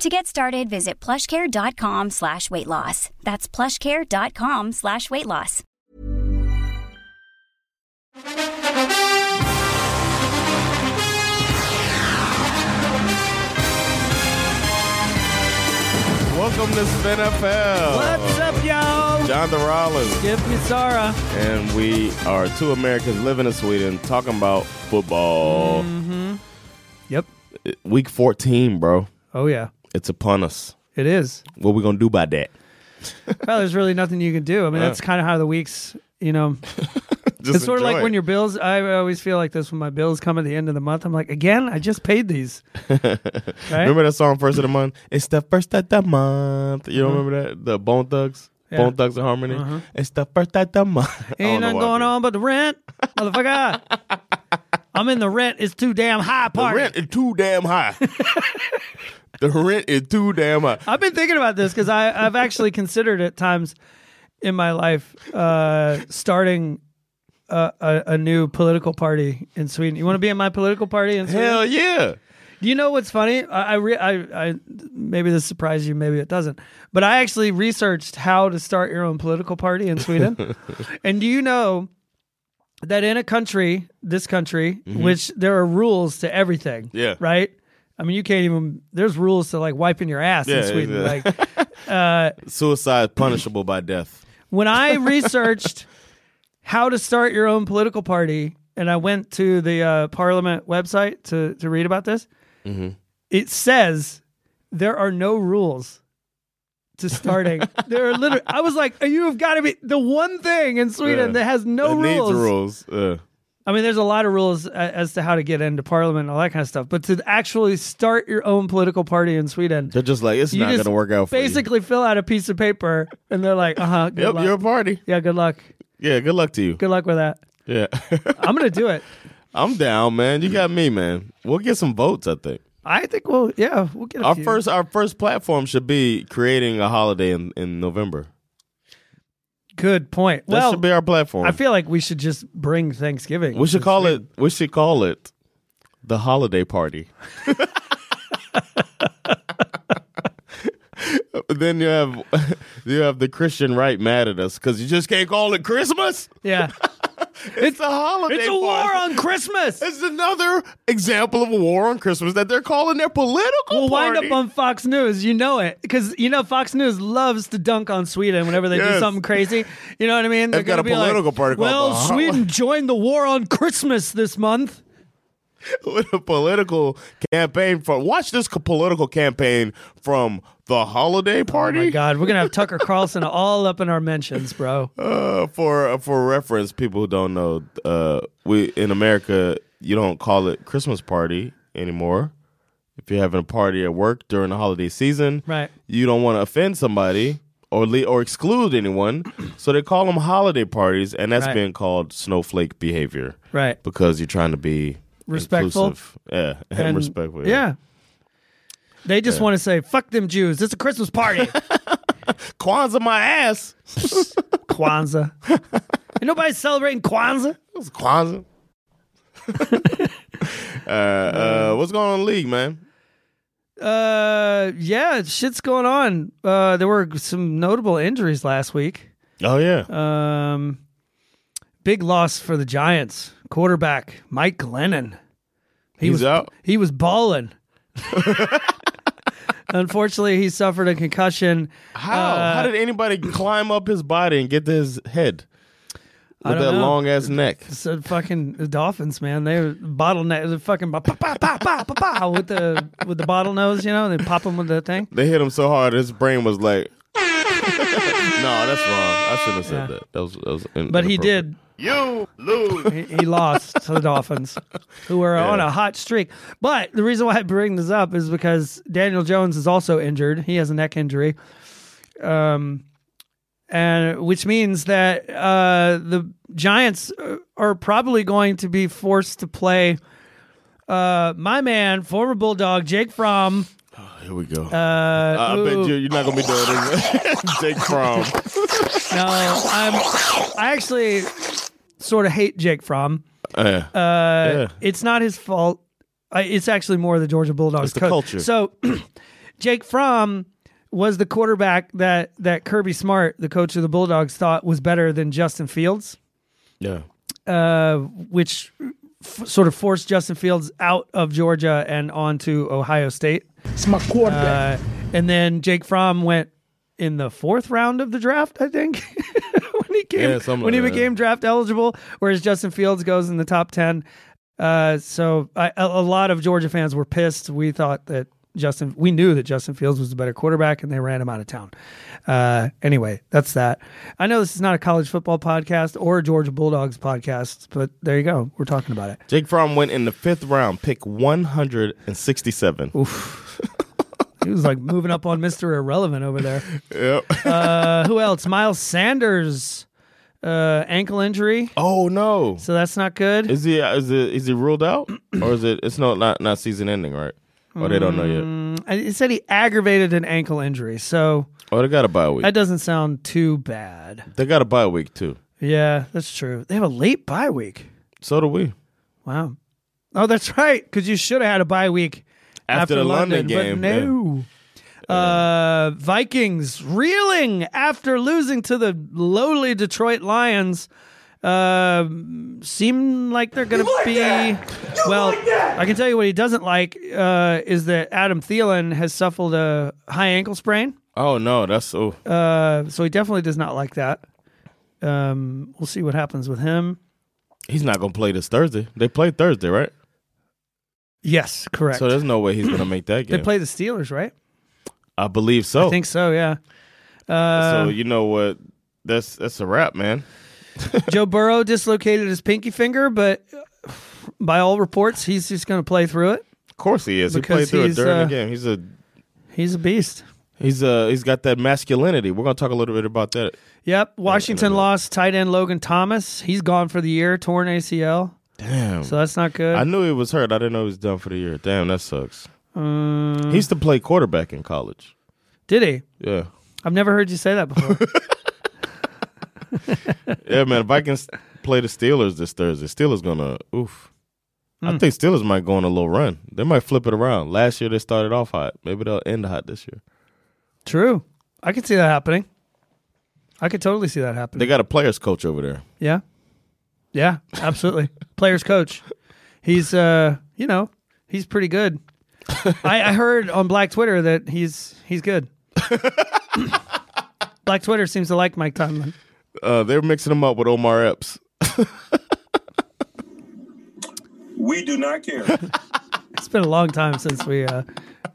To get started, visit plushcare.com slash weight loss. That's plushcare.com slash weight loss. Welcome to Spin NFL. What's up, y'all? Jonathan Rollins. Skip me, And we are two Americans living in Sweden talking about football. Mm-hmm. Yep. Week 14, bro. Oh, yeah. It's upon us. It is. What we going to do about that? Well, there's really nothing you can do. I mean, that's kind of how the weeks, you know, it's sort of like it. when your bills, I always feel like this when my bills come at the end of the month. I'm like, again, I just paid these. right? Remember that song, First of the Month? It's the first of the month. You don't remember that? The Bone Thugs? Uh-huh. Yeah. Uh-huh. Bone Thugs and Harmony? It's the first of the month. Ain't nothing going on but the rent. Motherfucker. I'm in the rent. It's too damn high The part. rent is too damn high. the rent is too damn high. I've been thinking about this because I've actually considered at times in my life uh, starting a, a, a new political party in Sweden. You want to be in my political party in Sweden? Hell yeah. Do you know what's funny? I, I, re- I, I maybe this surprises you, maybe it doesn't. But I actually researched how to start your own political party in Sweden. and do you know that in a country, this country, which there are rules to everything? Mm-hmm. Yeah. Right. I mean, you can't even. There's rules to like wiping your ass Yeah, in Sweden. yeah. Like Suicide punishable by death. when I researched how to start your own political party, and I went to the uh, Parliament website to to read about this, it says there are no rules to starting. there are literally. I was like, you have got to be the one thing in Sweden Yeah. that has no rules. rules. Uh, I mean, there's a lot of rules as to how to get into Parliament and all that kind of stuff, but to actually start your own political party in Sweden. they're just like, it's not going to work out for you. Basically, fill out a piece of paper, and they're like, "Uh huh, Yep, luck." you're a party. yeah, good luck. Yeah, good luck to you. Good luck with that. Yeah. I'm gonna do it. I'm down, man. You got me, man. We'll get some votes, I think. I think we'll yeah we'll get a Our few. first our first platform should be creating a holiday in, in November. good point. That well, should be our platform. I feel like we should just bring Thanksgiving. we should call it we should call it the holiday party. then you have you have the Christian right mad at us because you just can't call it Christmas. Yeah, It's a holiday. it's a party. war on Christmas. It's another example of a war on Christmas that they're calling their political We'll wind up on Fox News. You know it because you know Fox News loves to dunk on Sweden whenever they do something crazy. You know what I mean? They're They've got a be like, political party Well, Sweden joined the war on Christmas this month. with a political campaign from. Watch this political campaign from the holiday Oh party. my God, we're gonna have Tucker Carlson all up in our mentions, bro. Uh, for for reference, people who don't know, uh, we in America you don't call it Christmas party anymore. If you're having a party at work during the holiday season, Right. You don't want to offend somebody or le- or exclude anyone, so they call them holiday parties, and that's Right. been called snowflake behavior, Right. Because you're trying to be Respectful. inclusive. yeah, and, And- respectful, Yeah. They just want to say, fuck them Jews. It's a Christmas party. Kwanzaa my ass. Kwanzaa. Ain't nobody celebrating Kwanzaa. It's Kwanzaa. uh, uh, what's going on in the league, man? Uh, yeah, shit's going on. Uh, there were some notable injuries last week. Oh yeah, Um, big loss for the Giants. Quarterback Mike Glennon. He he's was out. he was balling. Unfortunately, he suffered a concussion. How? Uh, How did anybody climb up his body and get to his head with don't that long ass neck? So fucking the Dolphins, man, they were bottleneck, the fucking with the with the bottle nose, you know, they pop him with the thing. They hit him so hard, his brain was like. no, that's wrong. I shouldn't have said Yeah. that. That was, that was in- But he inappropriate. did. You lose. He, he lost to the Dolphins, who were on a hot streak. But the reason why I bring this up is because Daniel Jones is also injured. He has a neck injury. Um, and which means that uh, the Giants are probably going to be forced to play uh, my man, former Bulldog Jake Fromm. Here we go. Uh, I bet you you're not gonna be doing it, Jake Fromm. No, I'm. I actually sort of hate Jake Fromm. Uh, Uh, Yeah. It's not his fault. I, it's actually more the Georgia Bulldogs It's the coach. culture. So, Jake Fromm was the quarterback that that Kirby Smart, the coach of the Bulldogs, thought was better than Justin Fields, yeah. uh, which f- sort of forced Justin Fields out of Georgia and onto Ohio State. It's my quarterback. Uh, and then Jake Fromm went in the fourth round of the draft, I think, when he Yeah, when he like that. became draft eligible. Whereas Justin Fields goes in the top ten. Uh, so I, a, lot of Georgia fans were pissed. We thought that Justin, we knew that Justin Fields was the better quarterback, and they ran him out of town. Uh, anyway, that's that. I know this is not a college football podcast or a Georgia Bulldogs podcast, but there you go. We're talking about it. Jake Fromm went in the fifth round, pick 167. He was like moving up on Mister Irrelevant over there. Yep. Uh, who else? Miles Sanders, uh, ankle injury, oh no. so that's not good. Is he is it is he ruled out or is it it's not not, not season ending right? Or they don't know yet. Mm, I- It said he aggravated an ankle injury, so Oh, they got a bye week. that doesn't sound too bad. they got a bye week too. Yeah, that's true. They have a late bye week. So do we. Wow. Oh, that's right. Because you should have had a bye week After the London game, but no. Uh, Vikings reeling after losing to the lowly Detroit Lions. Uh, seem like they're going to be. well, I can tell you what he doesn't like uh, is that Adam Thielen has suffered a high ankle sprain. Oh no, that's so Uh, so he definitely does not like that. Um, we'll see what happens with him. he's not gonna play this Thursday. They play Thursday, right? Yes, correct. So there's no way he's gonna make that game. they play the Steelers, right? I believe so. I think so. Yeah. Uh, so you know what? That's that's a wrap, man. Joe Burrow dislocated his pinky finger, but by all reports, he's just going to play through it. Of course he is. He played through it during uh, the game. He's a He's a beast. he's uh he's got that masculinity. We're gonna talk a little bit about that. Yep. Washington lost tight end Logan Thomas. He's gone for the year, torn ACL. Damn. So that's not good. I knew he was hurt. I didn't know he was done for the year. Damn, that sucks. Um, He used to play quarterback in college. did he? Yeah. I've never heard you say that before. Yeah, man. If I can play the Steelers this Thursday, Steelers gonna oof. Hmm. I think Steelers might go on a little run. They might flip it around. Last year they started off hot. Maybe they'll end hot this year. True. I could see that happening. I could totally see that happening. They got a players coach over there. Yeah. Yeah, absolutely. Players coach. He's uh, you know, he's pretty good. I, I heard on Black Twitter that he's he's good. Black Twitter seems to like Mike Tomlin. Uh, they're mixing him up with Omar Epps. We do not care. It's been a long time since we uh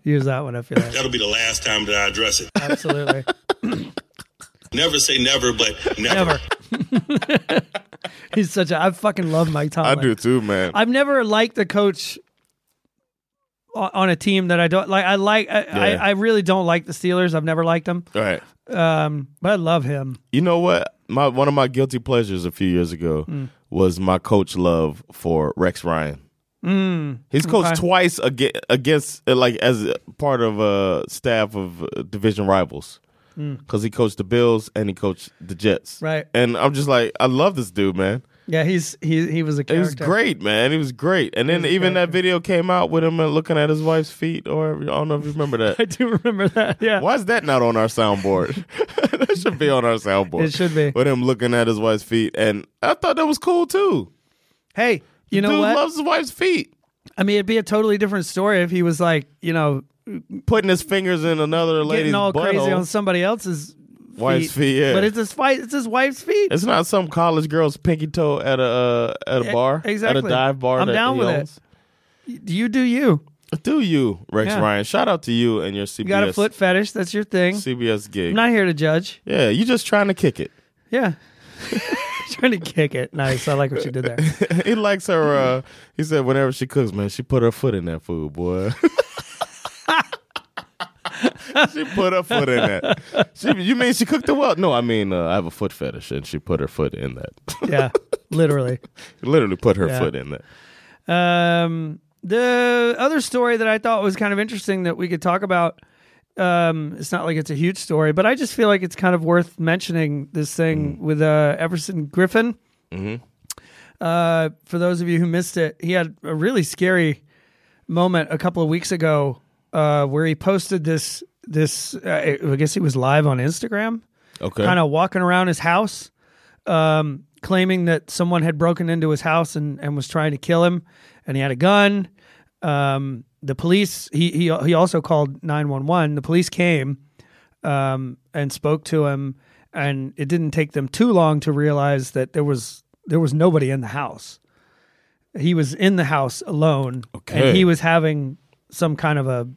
used that one, I feel like. That'll be the last time that I address it. Absolutely. Never say never, but never. Never. he's such a I fucking love Mike I do too, man. I've never liked a coach o- on a team that I don't like. I like. I, I, Yeah. I really don't like the Steelers. I've never liked them. All right. Um, but I love him. You know what? My one of my guilty pleasures a few years ago Mm. was my coach love for Rex Ryan. He's coached Mm. okay. twice against, against like as part of a staff of division rivals because he coached the Bills and he coached the Jets. Mm. Right. And I'm just like, I love this dude, man. Yeah, he's he he was a He character. was great, man. He was great. And then even that video came out with him uh, looking at his wife's feet, or I don't know if you remember that. I do remember that. Yeah. Why is that not on our soundboard? that should be on our soundboard. It should be. With him looking at his wife's feet. And I thought that was cool too. Hey, you know Dude what? loves his wife's feet. I mean, it'd be a totally different story if he was like, you know, Putting his fingers in another lady's getting all crazy butthole. on somebody else's Wife's feet, yeah. But it's his fight. It's his wife's feet. It's not some college girl's pinky toe at a uh, at a bar, exactly. at a dive bar. I'm down with it. owns. You do you. Do you, Rex Yeah. Ryan? Shout out to you and your CBS You got a foot fetish. That's your thing. CBS gig. I'm not here to judge. yeah, you just trying to kick it. Yeah. Trying to kick it. Nice. I like what you did there. he likes her. Uh, he said whenever she cooks, man, she put her foot in that food, boy. she put her foot in that. She, you mean she cooked it well? No, I mean uh, I have a foot fetish, and she put her foot in that. yeah, literally. Literally put her Yeah. foot in that. Um, the other story that I thought was kind of interesting that we could talk about. Um, it's not like it's a huge story, but I just feel like it's kind of worth mentioning this thing with uh, Everson Griffen. Mhm. Uh, for those of you who missed it, he had a really scary moment a couple of weeks ago uh, where he posted this. This uh, I guess he was live on Instagram Okay. kind of walking around his house, um, claiming that someone had broken into his house and, and was trying to kill him, and he had a gun. Um, the police. He he he also called nine one one. The police came um, and spoke to him, and it didn't take them too long to realize that there was there was nobody in the house. He was in the house alone, Okay. and he was having some kind of a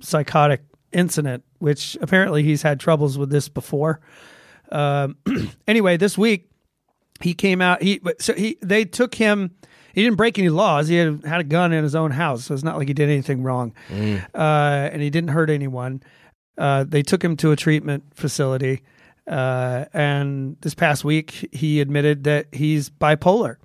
psychotic incident, which apparently he's had troubles with this before. Um, anyway, this week he came out. He so he they took him. He didn't break any laws. He had had a gun in his own house, so it's not like he did anything wrong, uh, and he didn't hurt anyone. Uh, they took him to a treatment facility, uh, and this past week he admitted that he's bipolar.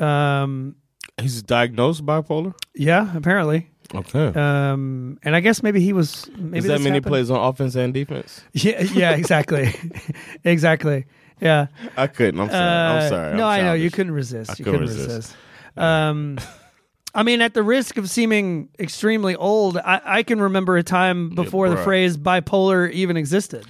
Um, He's diagnosed bipolar. yeah, apparently. Okay. Um, and I guess maybe he was. Maybe Does that many happened- plays on offense and defense? Yeah, yeah, exactly, exactly. Yeah. I couldn't. I'm sorry. I'm Uh, sorry. no, I'm I know you couldn't resist. I you couldn't couldn't resist. resist. Um, I mean, at the risk of seeming extremely old, I, I can remember a time before the phrase bipolar even existed.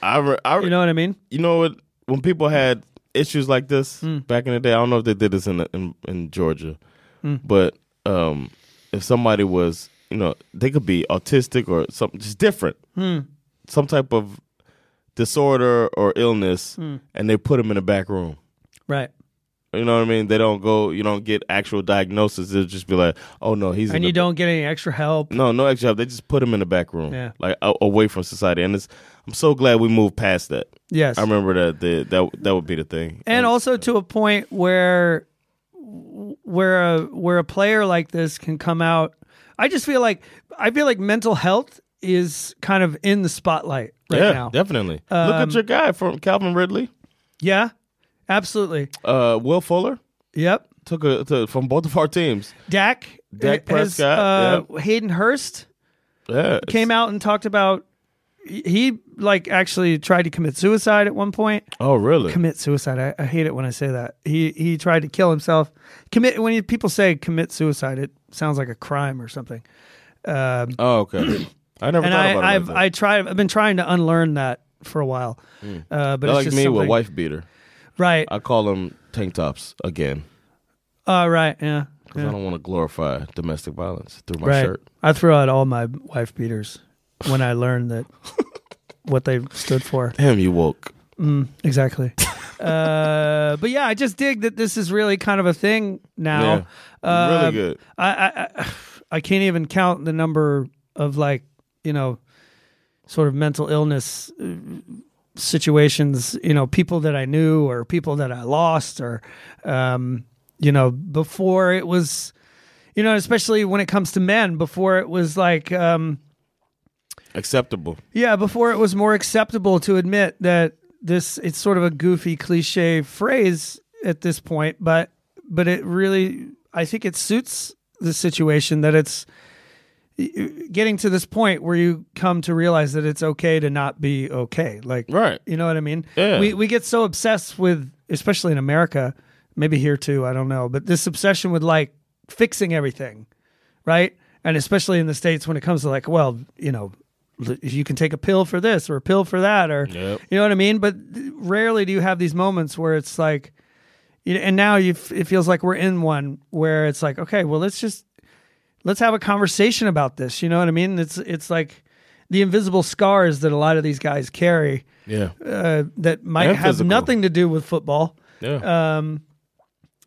I, re- I re- You know what I mean? you know what? When people had issues like this Hmm. back in the day, I don't know if they did this in in, in Georgia, Hmm. but um, if somebody was, you know, they could be autistic or something just different, Hmm. some type of disorder or illness, Hmm. and they put them in a back room. Right. You know what I mean? They don't go. You don't get actual diagnosis. They'll just be like, "Oh no, he's." And the you don't get any extra help. No, no extra help. They just put him in the back room, Yeah. like a- away from society. And it's, I'm so glad we moved past that. Yes. I remember that the, that that would be the thing. and also to a point where where a where a player like this can come out i just feel like i feel like mental health is kind of in the spotlight right yeah, now. definitely. Look Um, at your guy from Calvin Ridley, yeah absolutely. Uh, Will Fuller? Yep. Took a to, from both of our teams. dak Dak has, Prescott, uh, hayden hurst Yeah, came out and talked about he like actually tried to commit suicide at one point Oh, really? commit suicide. I, I hate it when I say that. He he tried to kill himself. Commit when people say commit suicide, it sounds like a crime or something. Um, oh, okay. I never and thought I, about I've, like I tried. I've been trying to unlearn that for a while. Uh, but it's like me with wife beater. right? I call them tank tops again Uh, right. Yeah. because yeah. I don't want to glorify domestic violence through my right. shirt. I throw out all my wife beaters when I learned that what they stood for. Damn, you woke. Mm, exactly. uh, but yeah, I just dig that this is really kind of a thing now. Yeah. really Um, good. I, I I- I can't even count the number of like you know sort of mental illness uh, situations you know people that I knew or people that I lost or um you know before it was you know especially when it comes to men before it was like um Acceptable. yeah, before it was more acceptable to admit that this it's sort of a goofy cliche phrase at this point, but but it really I think it suits the situation that it's getting to this point where you come to realize that it's okay to not be okay. Like Right. you know what I mean? Yeah. We we get so obsessed with especially in America, maybe here too, I don't know, but this obsession with like fixing everything, right? And especially in the states when it comes to like, well, you know, you can take a pill for this or a pill for that or Yep. you know what I mean? But rarely do you have these moments where it's like and now you f- it feels like we're in one where it's like, okay, well, let's just let's have a conversation about this. You know what I mean? It's it's like the invisible scars that a lot of these guys carry Yeah. uh, that might And have physical. nothing to do with football. Yeah. Um,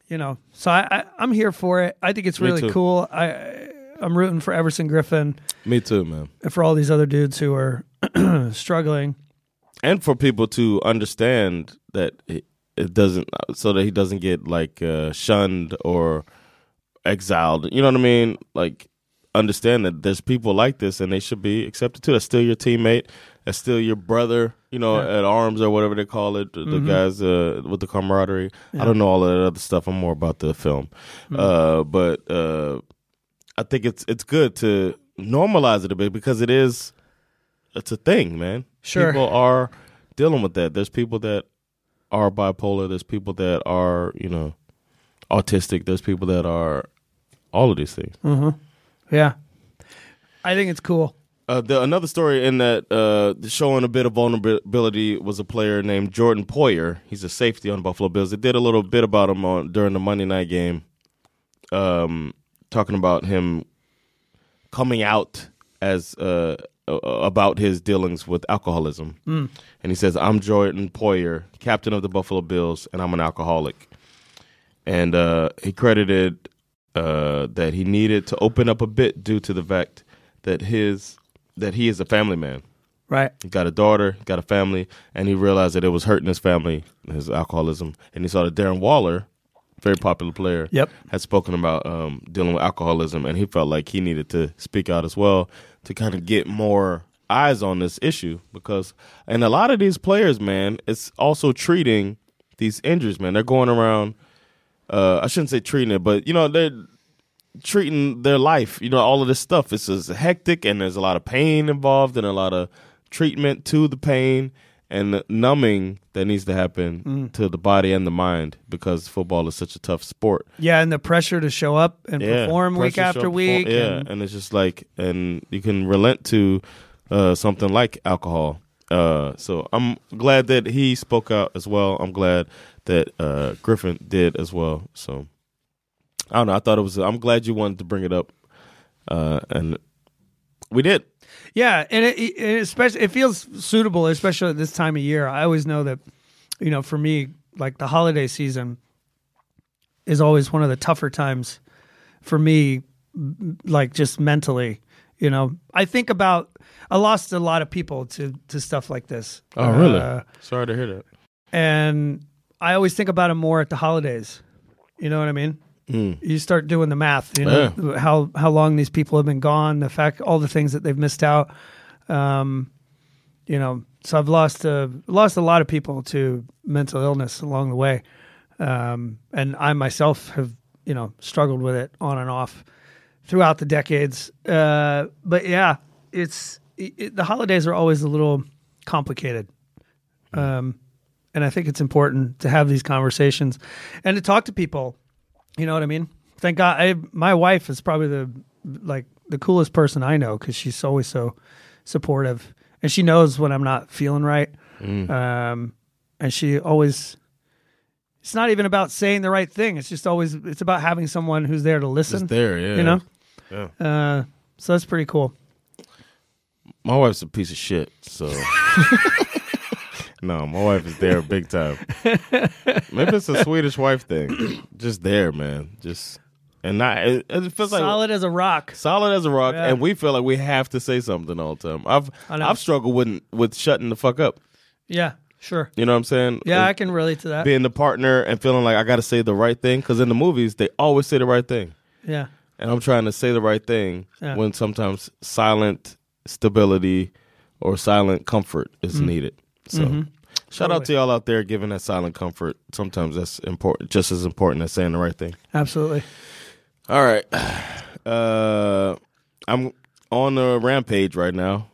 you know, so I, I I'm here for it. I think it's Me really too. cool. I I'm rooting for Everson Griffen Me too, man. and for all these other dudes who are struggling. and for people to understand that it, it doesn't so that he doesn't get like uh, shunned or exiled you know what i mean like understand that there's people like this and they should be accepted too. That's still your teammate. That's still your brother, you know, at arms or whatever they call it. The Mm-hmm. guys uh, with the camaraderie. I don't know all of that other stuff. I'm more about the film. Mm-hmm. Uh, but uh, I think it's it's good to normalize it a bit because it is it's a thing, man. Sure. People are dealing with that. There's people that are bipolar. There's people that are, you know, autistic. There's people that are all of these things. Yeah. I think it's cool. Uh, the, another story in that uh, showing a bit of vulnerability was a player named Jordan Poyer. He's a safety on Buffalo Bills. They did a little bit about him on during the Monday night game, um, talking about him coming out as uh, about his dealings with alcoholism. And he says, "I'm Jordan Poyer, captain of the Buffalo Bills, and I'm an alcoholic." And uh, he credited uh, that he needed to open up a bit due to the fact that his that he is a family man. Right. He got a daughter, got a family, and he realized that it was hurting his family, his alcoholism. And he saw that Darren Waller, very popular player, Yep. had spoken about um, dealing with alcoholism, and he felt like he needed to speak out as well to kind of get more eyes on this issue because, and a lot of these players, man, it's also treating these injuries, man. They're going around. Uh, I shouldn't say treating it, but you know they're treating their life. You know, all of this stuff. It's just hectic, and there's a lot of pain involved, and a lot of treatment to the pain and the numbing that needs to happen Mm. to the body and the mind because football is such a tough sport. Yeah, and the pressure to show up and perform week after week. perform- yeah, and- and, it's just like, and you can relent to uh, something like alcohol. Uh, so I'm glad that he spoke out as well. I'm glad that uh, Griffen did as well. So I don't know. I thought it was. I'm glad you wanted to bring it up, uh, and we did. Yeah, and it, it especially it feels suitable, especially at this time of year. I always know that, you know, for me, like the holiday season is always one of the tougher times for me, like just mentally. You know, I think about I lost a lot of people to to stuff like this. Oh, really? Uh, Sorry to hear that. and I always think about it more at the holidays. You know what I mean? Mm. You start doing the math. You know how how long these people have been gone, the fact, all the things that they've missed out. Um, you know, so I've lost uh, lost a lot of people to mental illness along the way, um, and I myself have you know struggled with it on and off throughout the decades. Uh, but yeah, it's it, it- the holidays are always a little complicated. Um, and I think it's important to have these conversations and to talk to people. You know what I mean? Thank God, I, my wife is probably the like the coolest person I know because she's always so supportive, and she knows when I'm not feeling right. Um, and she always. It's not even about saying the right thing. It's just always. It's about having someone who's there to listen. Just there, yeah. You know. Yeah. Uh, so that's pretty cool. My wife's a piece of shit, so no, my wife is there big time. Maybe it's a Swedish wife thing. Just there, man. Just and not. It, it feels like Solid as a rock. solid as a rock, Yeah. and we feel like we have to say something all the time. I've I know. I've struggled with with shutting the fuck up. Yeah, sure. You know what I'm saying? Yeah, I can relate to that. being the partner and feeling like I got to say the right thing because in the movies they always say the right thing, Yeah. and I'm trying to say the right thing Yeah. when sometimes silent stability or silent comfort is Mm. needed. So. Mm-hmm. Shout out to y'all out there giving that silent comfort. Sometimes that's important, just as important as saying the right thing. Absolutely. All right, uh, I'm on a rampage right now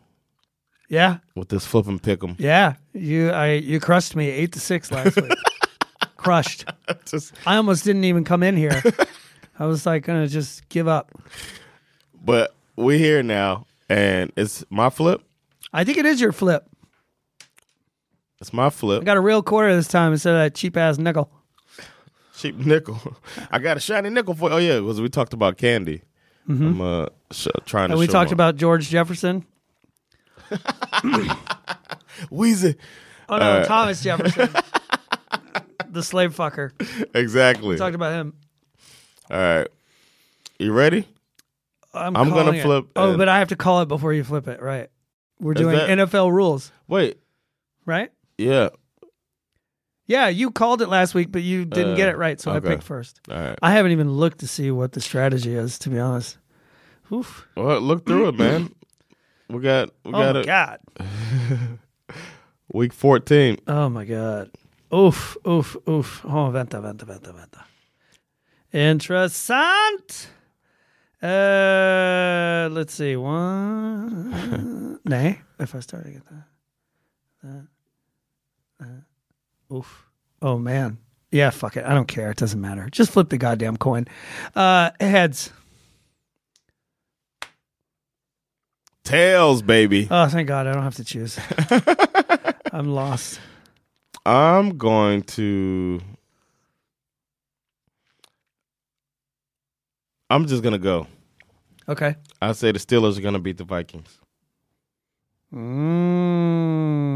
Yeah. with this flip and pick 'em. Yeah. You I you crushed me eight to six last week. Crushed. Just- I almost didn't even come in here. I was like gonna just give up. but we're here now, and it's my flip. I think it is your flip. It's my flip. I got a real quarter this time instead of that cheap ass nickel. Cheap nickel. I got a shiny nickel for. Oh yeah, because we talked about candy. I'm uh, sh- trying to. And we talked about George Jefferson. Weezy. Oh no, Thomas Jefferson. the slave fucker. Exactly. We talked about him. All right, you ready? I'm, I'm gonna it. flip Oh, and- but I have to call it before you flip it, right? We're Is doing that- NFL rules, Wait. right? Yeah. Yeah, you called it last week, but you didn't Uh, get it right, so okay. I picked first. All right. I haven't even looked to see what the strategy is, to be honest. Oof. Well, look through it, man. We got we Oh got my it. god. Week fourteen. Oh my god. Oof, oof, oof. Oh, vänta, vänta, vänta, vänta. Intressant. Uh, let's see. One. Nej, if I start again. That. That. Oof. Oh man. Yeah, fuck it. I don't care. It doesn't matter. Just flip the goddamn coin. Uh, heads. Tails, baby. Oh, thank God. I don't have to choose. I'm lost. I'm going to. I'm just gonna go. Okay. I say the Steelers are gonna beat the Vikings. Mm.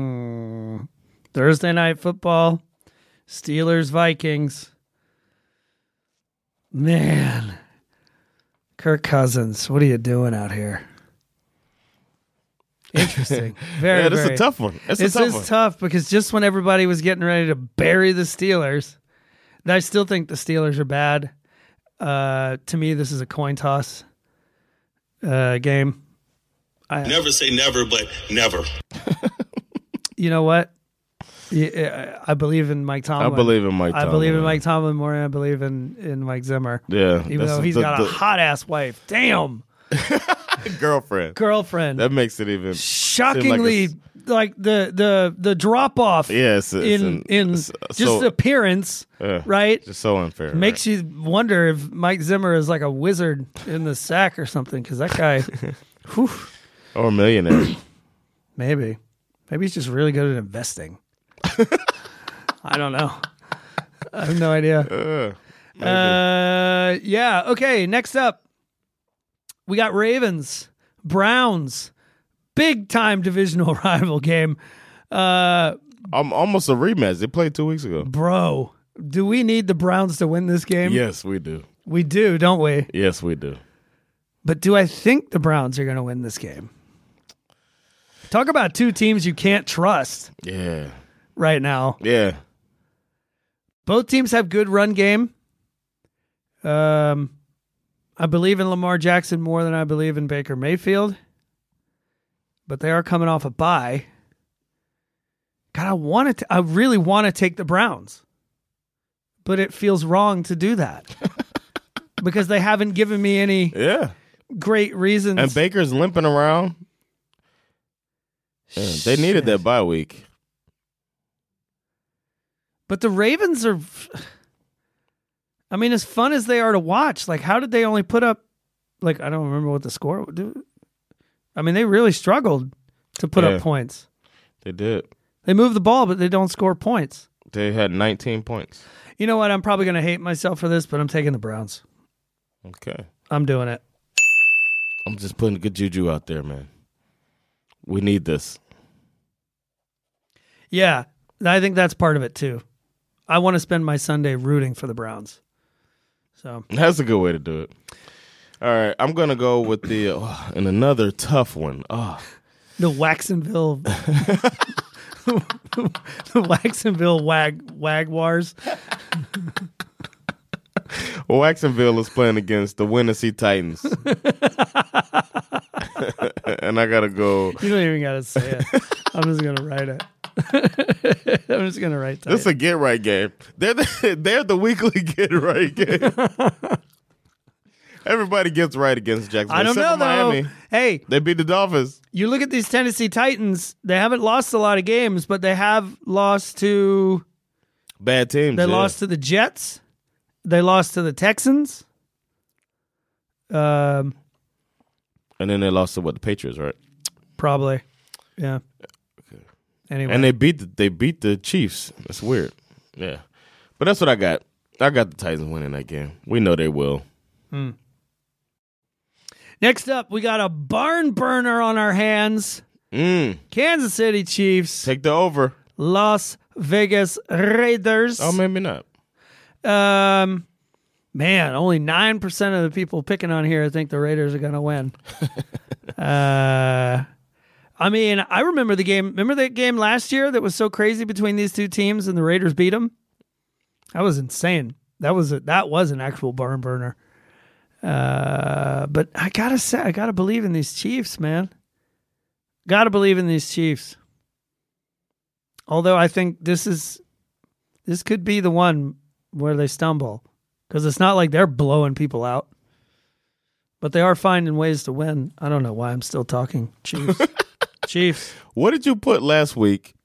Thursday night football, Steelers Vikings. Man, Kirk Cousins, what are you doing out here? Interesting. Very, yeah, this is very- a tough one. It's This a tough is one. tough because just when everybody was getting ready to bury the Steelers, and I still think the Steelers are bad. Uh, to me, this is a coin toss uh, game. Never say never, but never. you know what? Yeah, I believe in Mike Tomlin. I believe in Mike. Tomlin. I believe in Mike Tomlin more than I believe in, in Mike Zimmer. Yeah, Even though he's the- got a hot ass wife. Damn. girlfriend. Girlfriend. That makes it even Shockingly seem like, the the the drop off Yeah, it's, it's in an- in just appearance, Yeah, right? Just so unfair. Makes you wonder if Mike Zimmer is like a wizard in the sack or something because that guy whew, or a millionaire. maybe maybe he's just really good at investing. I don't know. I have no idea. Uh. Uh, yeah. Okay. Next up, we got Ravens, Browns, big time divisional rival game. Uh, I'm almost a rematch. They played two weeks ago. bro, do we need the Browns to win this game? Yes, we do. we do, don't we? Yes, we do. But do I think the Browns are going to win this game? Talk about two teams you can't trust Yeah, right now. yeah. Both teams have good run game. Um, I believe in Lamar Jackson more than I believe in Baker Mayfield, but they are coming off a bye. God, I want to. I really want to take the Browns, but it feels wrong to do that because they haven't given me any Yeah. great reasons. And Baker's limping around. Yeah, they needed that bye week. But the Ravens are. I mean, as fun as they are to watch, like, how did they only put up? Like, I don't remember what the score. do- I mean, they really struggled to put Yeah. up points. They did. They move the ball, but they don't score points. They had 19 points. You know what? I'm probably going to hate myself for this, but I'm taking the Browns. Okay. I'm doing it. I'm just putting good juju out there, man. We need this. Yeah, I think that's part of it too. I want to spend my Sunday rooting for the Browns. So That's a good way to do it. All right, I'm gonna go with the oh, and another tough one. Oh, the Waxonville, the Waxonville Wag Wagwars. well, Waxonville is playing against the Winnipeg Titans, and I gotta go. You don't even got to say it. I'm just gonna write it. I'm just gonna write This is a get right game. They're the, they're the weekly get right game. Everybody gets right against Jacksonville. I don't know for though. Hey, They beat the Dolphins. you look at these Tennessee Titans. They haven't lost a lot of games, but they have lost to. Bad teams. They yeah. lost to the Jets. They lost to the Texans. Um, and then they lost to what the Patriots, right? probably. Yeah. Anyway, And they beat the, they beat the Chiefs. That's weird. Yeah, but that's what I got. I got the Titans winning that game. We know they will. next up, we got a barn burner on our hands. Mm, Kansas City Chiefs, take the over. Las Vegas Raiders. Oh, maybe not. Um, man, only nine percent of the people picking on here think the Raiders are going to win. uh, I mean, I remember the game. Remember that game last year that was so crazy between these two teams, and the Raiders beat them. That was insane. That was a, that was an actual barn burner. Uh, but I gotta say, I gotta believe in these Chiefs, man. Gotta believe in these Chiefs. Although I think this is this could be the one where they stumble because it's not like they're blowing people out, but they are finding ways to win. I don't know why I'm still talking Chiefs. Chiefs. What did you put last week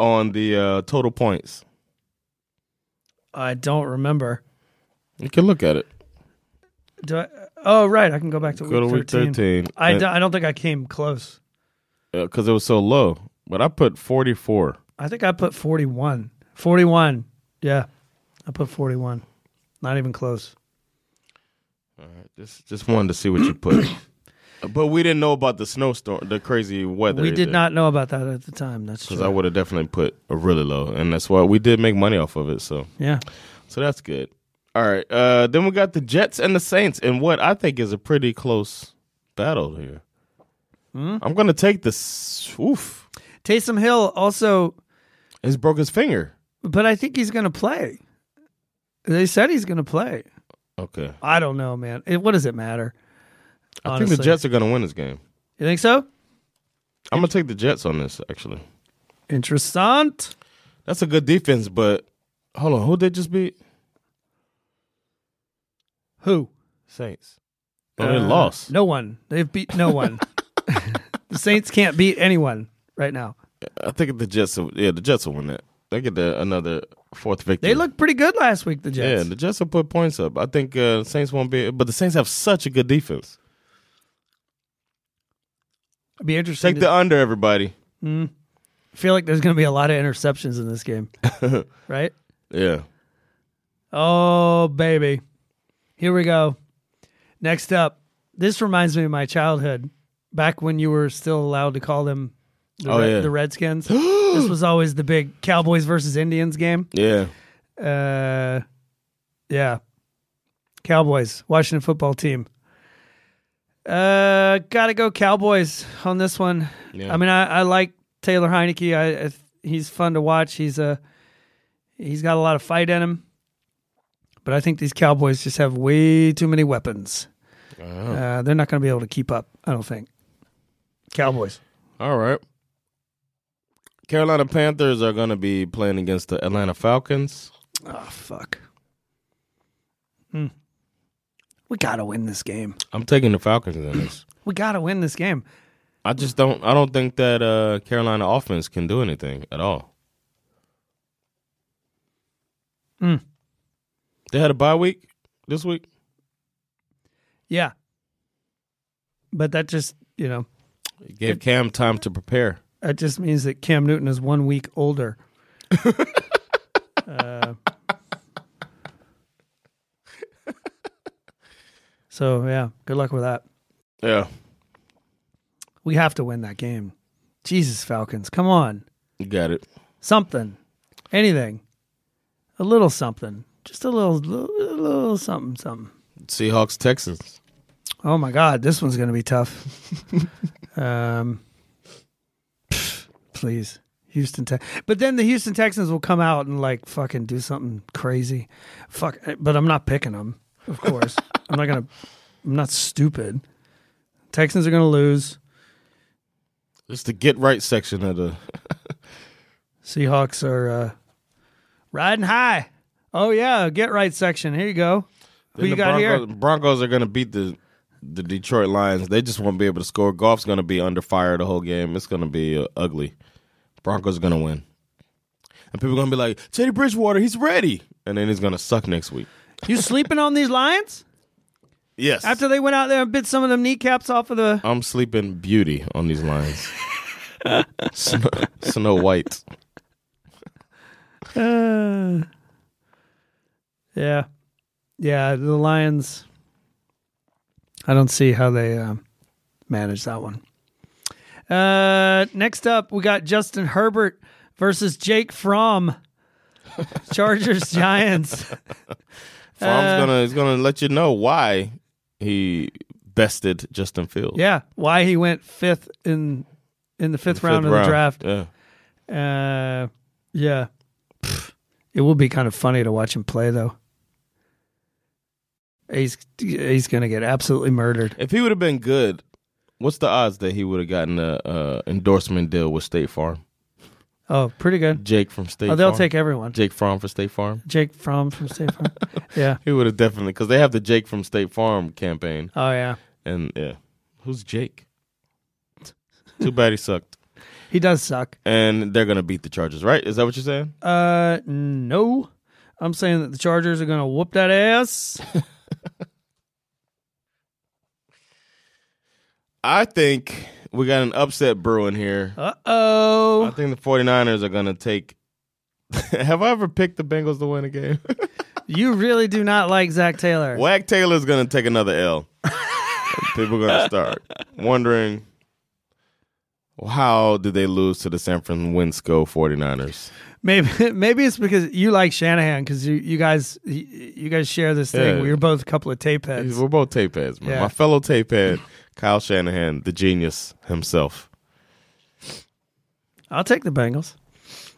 on the uh, total points? I don't remember. You can look at it. Do I? Oh, right. I can go back to Go to week week 13. 13. I, And- do, I don't think I came close. because it was so low. But I put 44. I think I put 41. 41. Yeah. I put 41. Not even close. All right. Just just wanted to see what you put. but we didn't know about the snowstorm, the crazy weather. we did not know about that at the time. That's because. I would have definitely put a really low, and that's why we did make money off of it. So yeah. so that's good. All right, uh, then we got the Jets and the Saints, and what I think is a pretty close battle here. Hmm? I'm gonna take this. Oof, Taysom Hill also, he's broke his finger. but I think he's going to play. They said he's going to play. Okay, I don't know, man. It, what does it matter? I think the Jets are gonna win this game. You think so? I'm gonna take the Jets on this. Actually, Interessant. that's a good defense, but hold on, who did they just beat? Who? Saints. Oh, they Uh, lost. No one. They've beat no one. the Saints can't beat anyone right now. I think the Jets. Will, yeah, the Jets will win that. They get the, another fourth victory. They looked pretty good last week, the Jets. Yeah, the Jets will put points up. I think uh, Saints won't be, but the Saints have such a good defense. It'd be interesting. Take to- the under, everybody. I feel like there's going to be a lot of interceptions in this game, right? Yeah. Oh, baby. Here we go. Next up, this reminds me of my childhood, back when you were still allowed to call them the, Oh, Red- yeah. the Redskins. this was always the big Cowboys versus Indians game. Yeah. Uh, yeah. Cowboys, Washington football team. Uh, gotta go Cowboys on this one. Yeah. I mean, I, I like Taylor Heinicke. I, I he's fun to watch. He's a he's got a lot of fight in him. But I think these Cowboys just have way too many weapons. Uh, they're not going to be able to keep up. I don't think. Cowboys. All right. Carolina Panthers are going to be playing against the Atlanta Falcons. Oh fuck. Hmm. We gotta win this game. I'm taking the Falcons in this. We gotta win this game. I just don't. I don't think that uh, Carolina offense can do anything at all. Hmm. They had a bye week this week. Yeah. But that just, you know, It gave Cam time to prepare. that just means that Cam Newton is one week older. uh, so, yeah, good luck with that. Yeah, We have to win that game. Jesus, Falcons, come on. you got it. Something. Anything. A little something. Just a little, little, little something, something. Seahawks Texans. Oh my God, this one's going to be tough. um, pff, please, Houston. Te- but then the Houston Texans will come out and like fucking do something crazy. Fuck, but I'm not picking them. Of course, I'm not gonna. I'm not stupid. Texans are going to lose. It's the get right section of the. Seahawks are uh, riding high. Oh yeah, get right section. Here you go. Who you got Broncos, here? Broncos are going to beat the the Detroit Lions. They just won't be able to score. Goff's going to be under fire the whole game. It's going to be uh, ugly. Broncos are going to win. And people are going to be like, Teddy Bridgewater, he's ready. And then he's going to suck next week. You sleeping on these Lions Yes. after they went out there and bit some of them kneecaps off of the? I'm sleeping beauty on these lines. Snow, Snow White. Uh, yeah, yeah. The Lions. I don't see how they uh, manage that one. Uh, next up, we got Justin Herbert versus Jake Fromm. Chargers Giants. Fromm's Uh, gonna he's gonna let you know why he bested Justin Fields. Yeah, why he went fifth in in the fifth, Fifth round of the draft. Yeah. Uh, yeah. Pfft. It will be kind of funny to watch him play, though. He's he's gonna get absolutely murdered. If he would have been good, what's the odds that he would have gotten a uh, endorsement deal with State Farm? Oh, pretty good. Jake from State. Oh, they'll Farm? take everyone. Jake Fromm for State Farm. Jake Fromm from State Farm. yeah. He would have definitely because they have the Jake from State Farm campaign, Oh yeah. and yeah, who's Jake? Too bad he sucked. He does suck. And they're gonna beat the Chargers, right? Is that what you're saying? Uh, no. I'm saying that the Chargers are gonna whoop that ass. I think we got an upset brewing here. Uh oh. I think the 49ers are gonna take. have I ever picked the Bengals to win a game? You really do not like Zac Taylor. Wag Taylor's gonna take another L. People are gonna start wondering how did they lose to the San Francisco 49ers? Maybe maybe it's because you like Shanahan because you, you guys you, you guys share this thing. Yeah. where You're both a couple of tape heads. We're both tape heads, man. Yeah. My fellow tape head, Kyle Shanahan, the genius himself. I'll take the Bengals.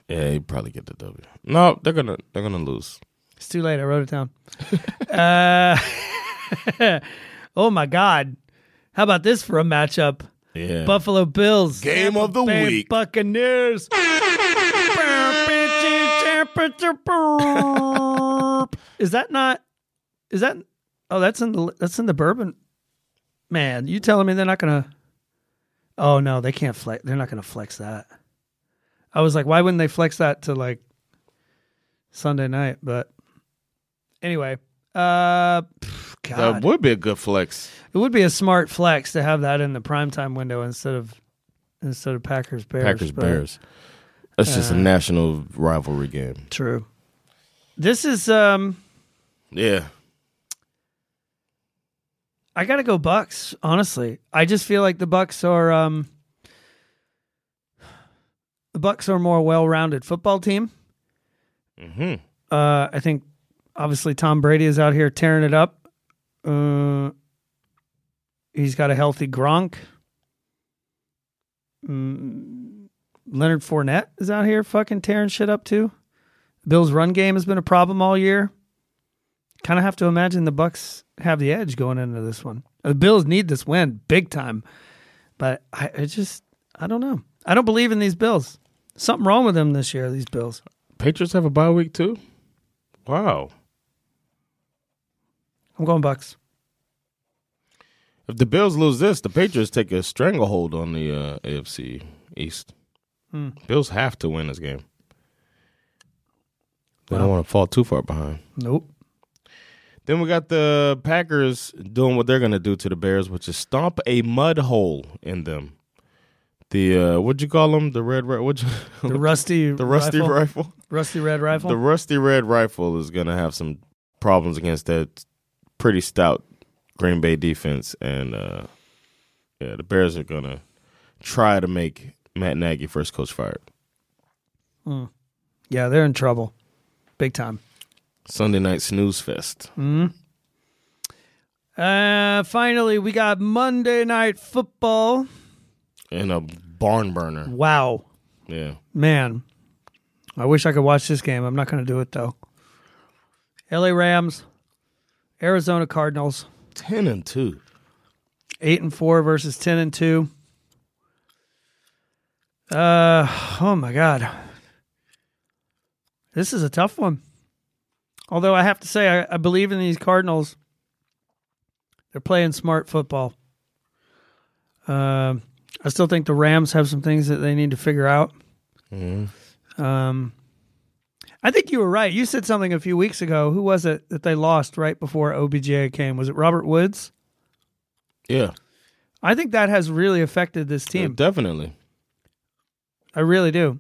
Yeah, he'd probably get the W. No, they're gonna they're gonna lose. It's too late. I wrote it down. uh, oh my God! How about this for a matchup? Yeah. Buffalo Bills Game of the Bay week. Buccaneers. is that not? Is that? Oh, that's in the that's in the bourbon. Man, you telling me they're not gonna? Oh no, they can't flex. They're not gonna flex that. I was like, why wouldn't they flex that to like Sunday night? But anyway, uh, pff, God, that would be a good flex. it would be a smart flex to have that in the primetime window instead of instead of Packers Bears. Packers but- Bears. That's just a national rivalry game. True. This is um Yeah. I gotta go Bucks, honestly. I just feel like the Bucks are um the Bucks are more well rounded football team. hmm Uh I think obviously Tom Brady is out here tearing it up. Uh he's got a healthy Gronk. Mm, Leonard Fournette is out here fucking tearing shit up too. Bills' run game has been a problem all year. Kind of have to imagine the Bucks have the edge going into this one. The Bills need this win big time, but I, I just I don't know. I don't believe in these Bills. Something wrong with them this year. These Bills. Patriots have a bye week too. Wow. I'm going Bucks. If the Bills lose this, the Patriots take a stranglehold on the uh, AFC East. Hmm. Bills have to win this game. They don't want to fall too far behind. Nope. Then we got the Packers doing what they're going to do to the Bears, which is stomp a mud hole in them. The uh, what'd you call them? The red, red what'd you, The rusty, the rusty rifle, rifle. rusty red rifle. The rusty red rifle is going to have some problems against that pretty stout Green Bay defense, and uh, yeah, the Bears are going to try to make Matt Nagy first coach fired. yeah, they're in trouble, big time. Sunday night snooze fest. Uh, finally, we got Monday night football. and a barn burner. Wow, Yeah. man, I wish I could watch this game. I'm not going to do it though. L.A. Rams, Arizona Cardinals, 10 and 2. eight and four versus ten and two. Uh, oh my god, this is a tough one. Although I have to say, I, I believe in these Cardinals. They're playing smart football. Um, I still think the Rams have some things that they need to figure out. Um, I think you were right. You said something a few weeks ago. Who was it that they lost right before OBJ came? Was it Robert Woods? Yeah. I think that has really affected this team. Definitely. I really do.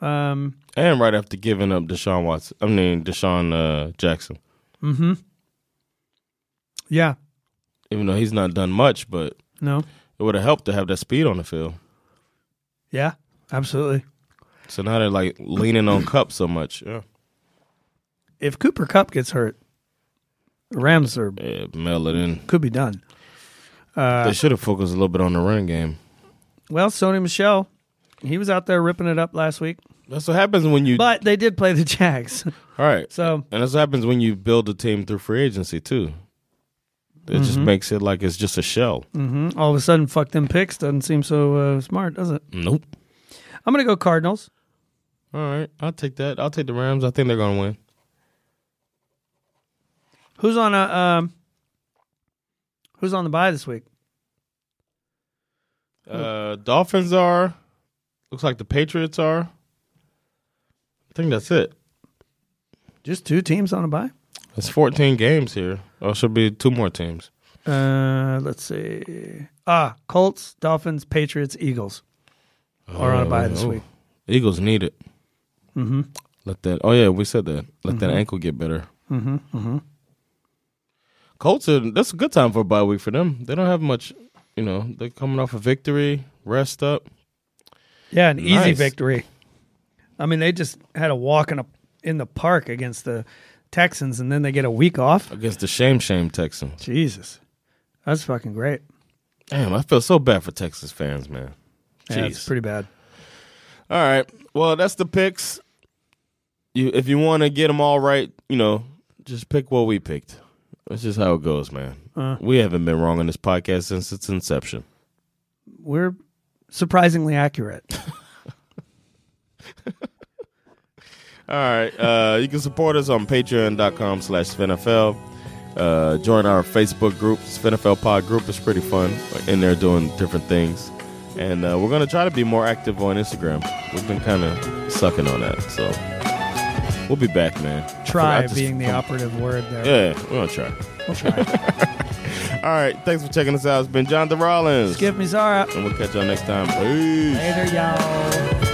Um, And right after giving up Deshaun Watson, I mean, DeSean uh, Jackson. Mm-hmm. Yeah, Even though he's not done much, but no, it would have helped to have that speed on the field. yeah, absolutely. So now they're like leaning on Kupp so much. Yeah. If Cooper Kupp gets hurt, the Rams are yeah mail it in. could be done. they should have focused a little bit on the running game. Well, Sony Michel, he was out there ripping it up last week. That's what happens when you. But they did play the Jags. all right. So And that's what happens when you build a team through free agency too. It just Mm-hmm. makes it like it's just a shell. all of a sudden, fuck them picks doesn't seem so uh, smart, does it? Nope. I'm going to go Cardinals. All right, I'll take that. I'll take the Rams. I think they're gonna win. Who's on a um, Who's on the bye this week? Uh, Dolphins are. Looks like the Patriots are. I think that's it. Just two teams on a bye. It's 14 games here. Oh, it should be two more teams. Uh, let's see. Ah, Colts, Dolphins, Patriots, Eagles are on a bye this Oh. week. Eagles need it. Mm-hmm. Let that. Oh yeah, we said that. Let that ankle get better. Mm-hmm. Mm-hmm. Colts are. That's a good time for a bye week for them. They don't have much. You know, they're coming off a victory, rest up. Yeah, an easy victory. I mean, they just had a walk in a in the park against the Texans, and then they get a week off. against the shame shame Texans. Jesus, that's fucking great. Damn, I feel so bad for Texas fans, man. Yeah, it's pretty bad. All right. Well, that's the picks. You, if you want to get them all right, you know, just pick what we picked. That's just how it goes, man. Uh. we haven't been wrong on this podcast since its inception. We're surprisingly accurate. All right. Uh, you can support us on patreon.com slash SvenFL. Uh, join our Facebook group, SvenFL Pod group. It's pretty fun. We're in there doing different things. And uh, we're going to try to be more active on Instagram. We've been kind of sucking on that. So we'll be back, man. Try being the operative word there. Yeah, we're going to try. We'll try. All right. Thanks for checking us out. It's been John Rollins. Skip me, Zara. And we'll catch y'all next time. Peace. Later, y'all.